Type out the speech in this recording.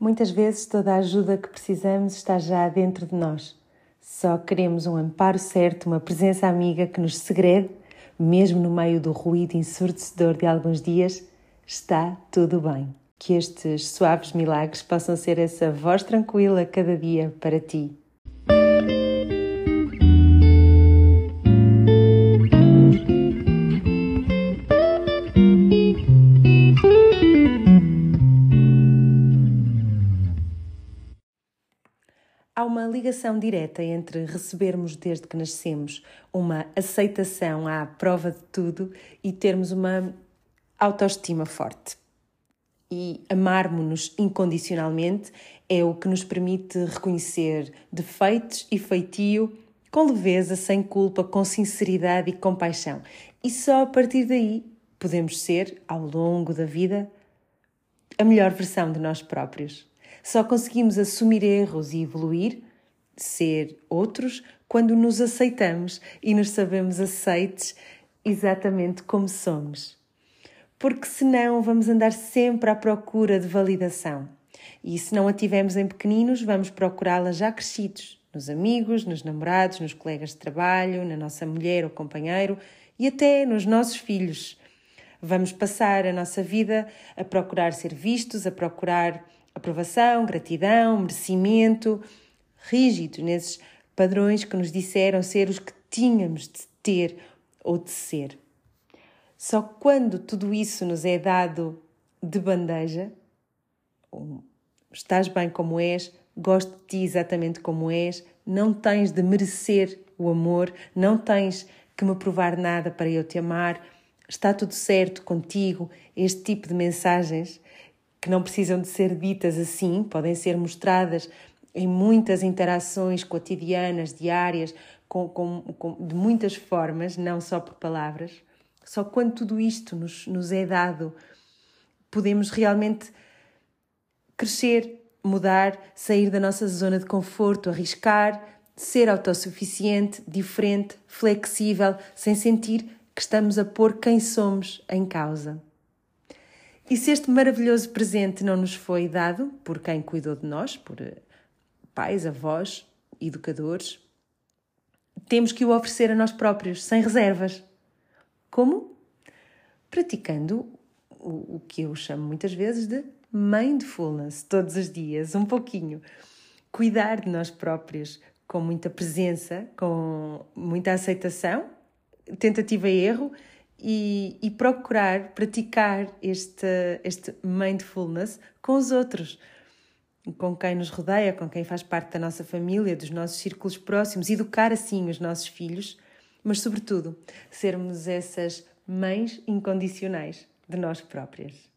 Muitas vezes toda a ajuda que precisamos está já dentro de nós. Só queremos um amparo certo, uma presença amiga que nos segrede, mesmo no meio do ruído ensurdecedor de alguns dias, está tudo bem. Que estes suaves milagres possam ser essa voz tranquila cada dia para ti. Há uma ligação direta entre recebermos desde que nascemos uma aceitação à prova de tudo e termos uma autoestima forte. E amarmos-nos incondicionalmente é o que nos permite reconhecer defeitos e feitio com leveza, sem culpa, com sinceridade e compaixão. E só a partir daí podemos ser, ao longo da vida, a melhor versão de nós próprios. Só conseguimos assumir erros e evoluir, ser outros, quando nos aceitamos e nos sabemos aceites exatamente como somos. Porque senão vamos andar sempre à procura de validação. E se não a tivermos em pequeninos, vamos procurá-la já crescidos, nos amigos, nos namorados, nos colegas de trabalho, na nossa mulher ou companheiro e até nos nossos filhos. Vamos passar a nossa vida a procurar ser vistos, a procurar aprovação, gratidão, merecimento, rígidos nesses padrões que nos disseram ser os que tínhamos de ter ou de ser. Só quando tudo isso nos é dado de bandeja, estás bem como és, gosto de ti exatamente como és, não tens de merecer o amor, não tens que me provar nada para eu te amar, está tudo certo contigo, este tipo de mensagens que não precisam de ser ditas assim, podem ser mostradas em muitas interações cotidianas, diárias, com, com, com, de muitas formas, não só por palavras. Só quando tudo isto nos, nos é dado, podemos realmente crescer, mudar, sair da nossa zona de conforto, arriscar, ser autossuficiente, diferente, flexível, sem sentir que estamos a pôr quem somos em causa. E se este maravilhoso presente não nos foi dado por quem cuidou de nós, por eh, pais, avós, educadores, temos que o oferecer a nós próprios, sem reservas. Como? Praticando o, que eu chamo muitas vezes de mindfulness, todos os dias, um pouquinho. Cuidar de nós próprios com muita presença, com muita aceitação, tentativa e erro e, e procurar praticar este, este mindfulness com os outros, com quem nos rodeia, com quem faz parte da nossa família, dos nossos círculos próximos, educar assim os nossos filhos, mas, sobretudo, sermos essas mães incondicionais de nós próprias.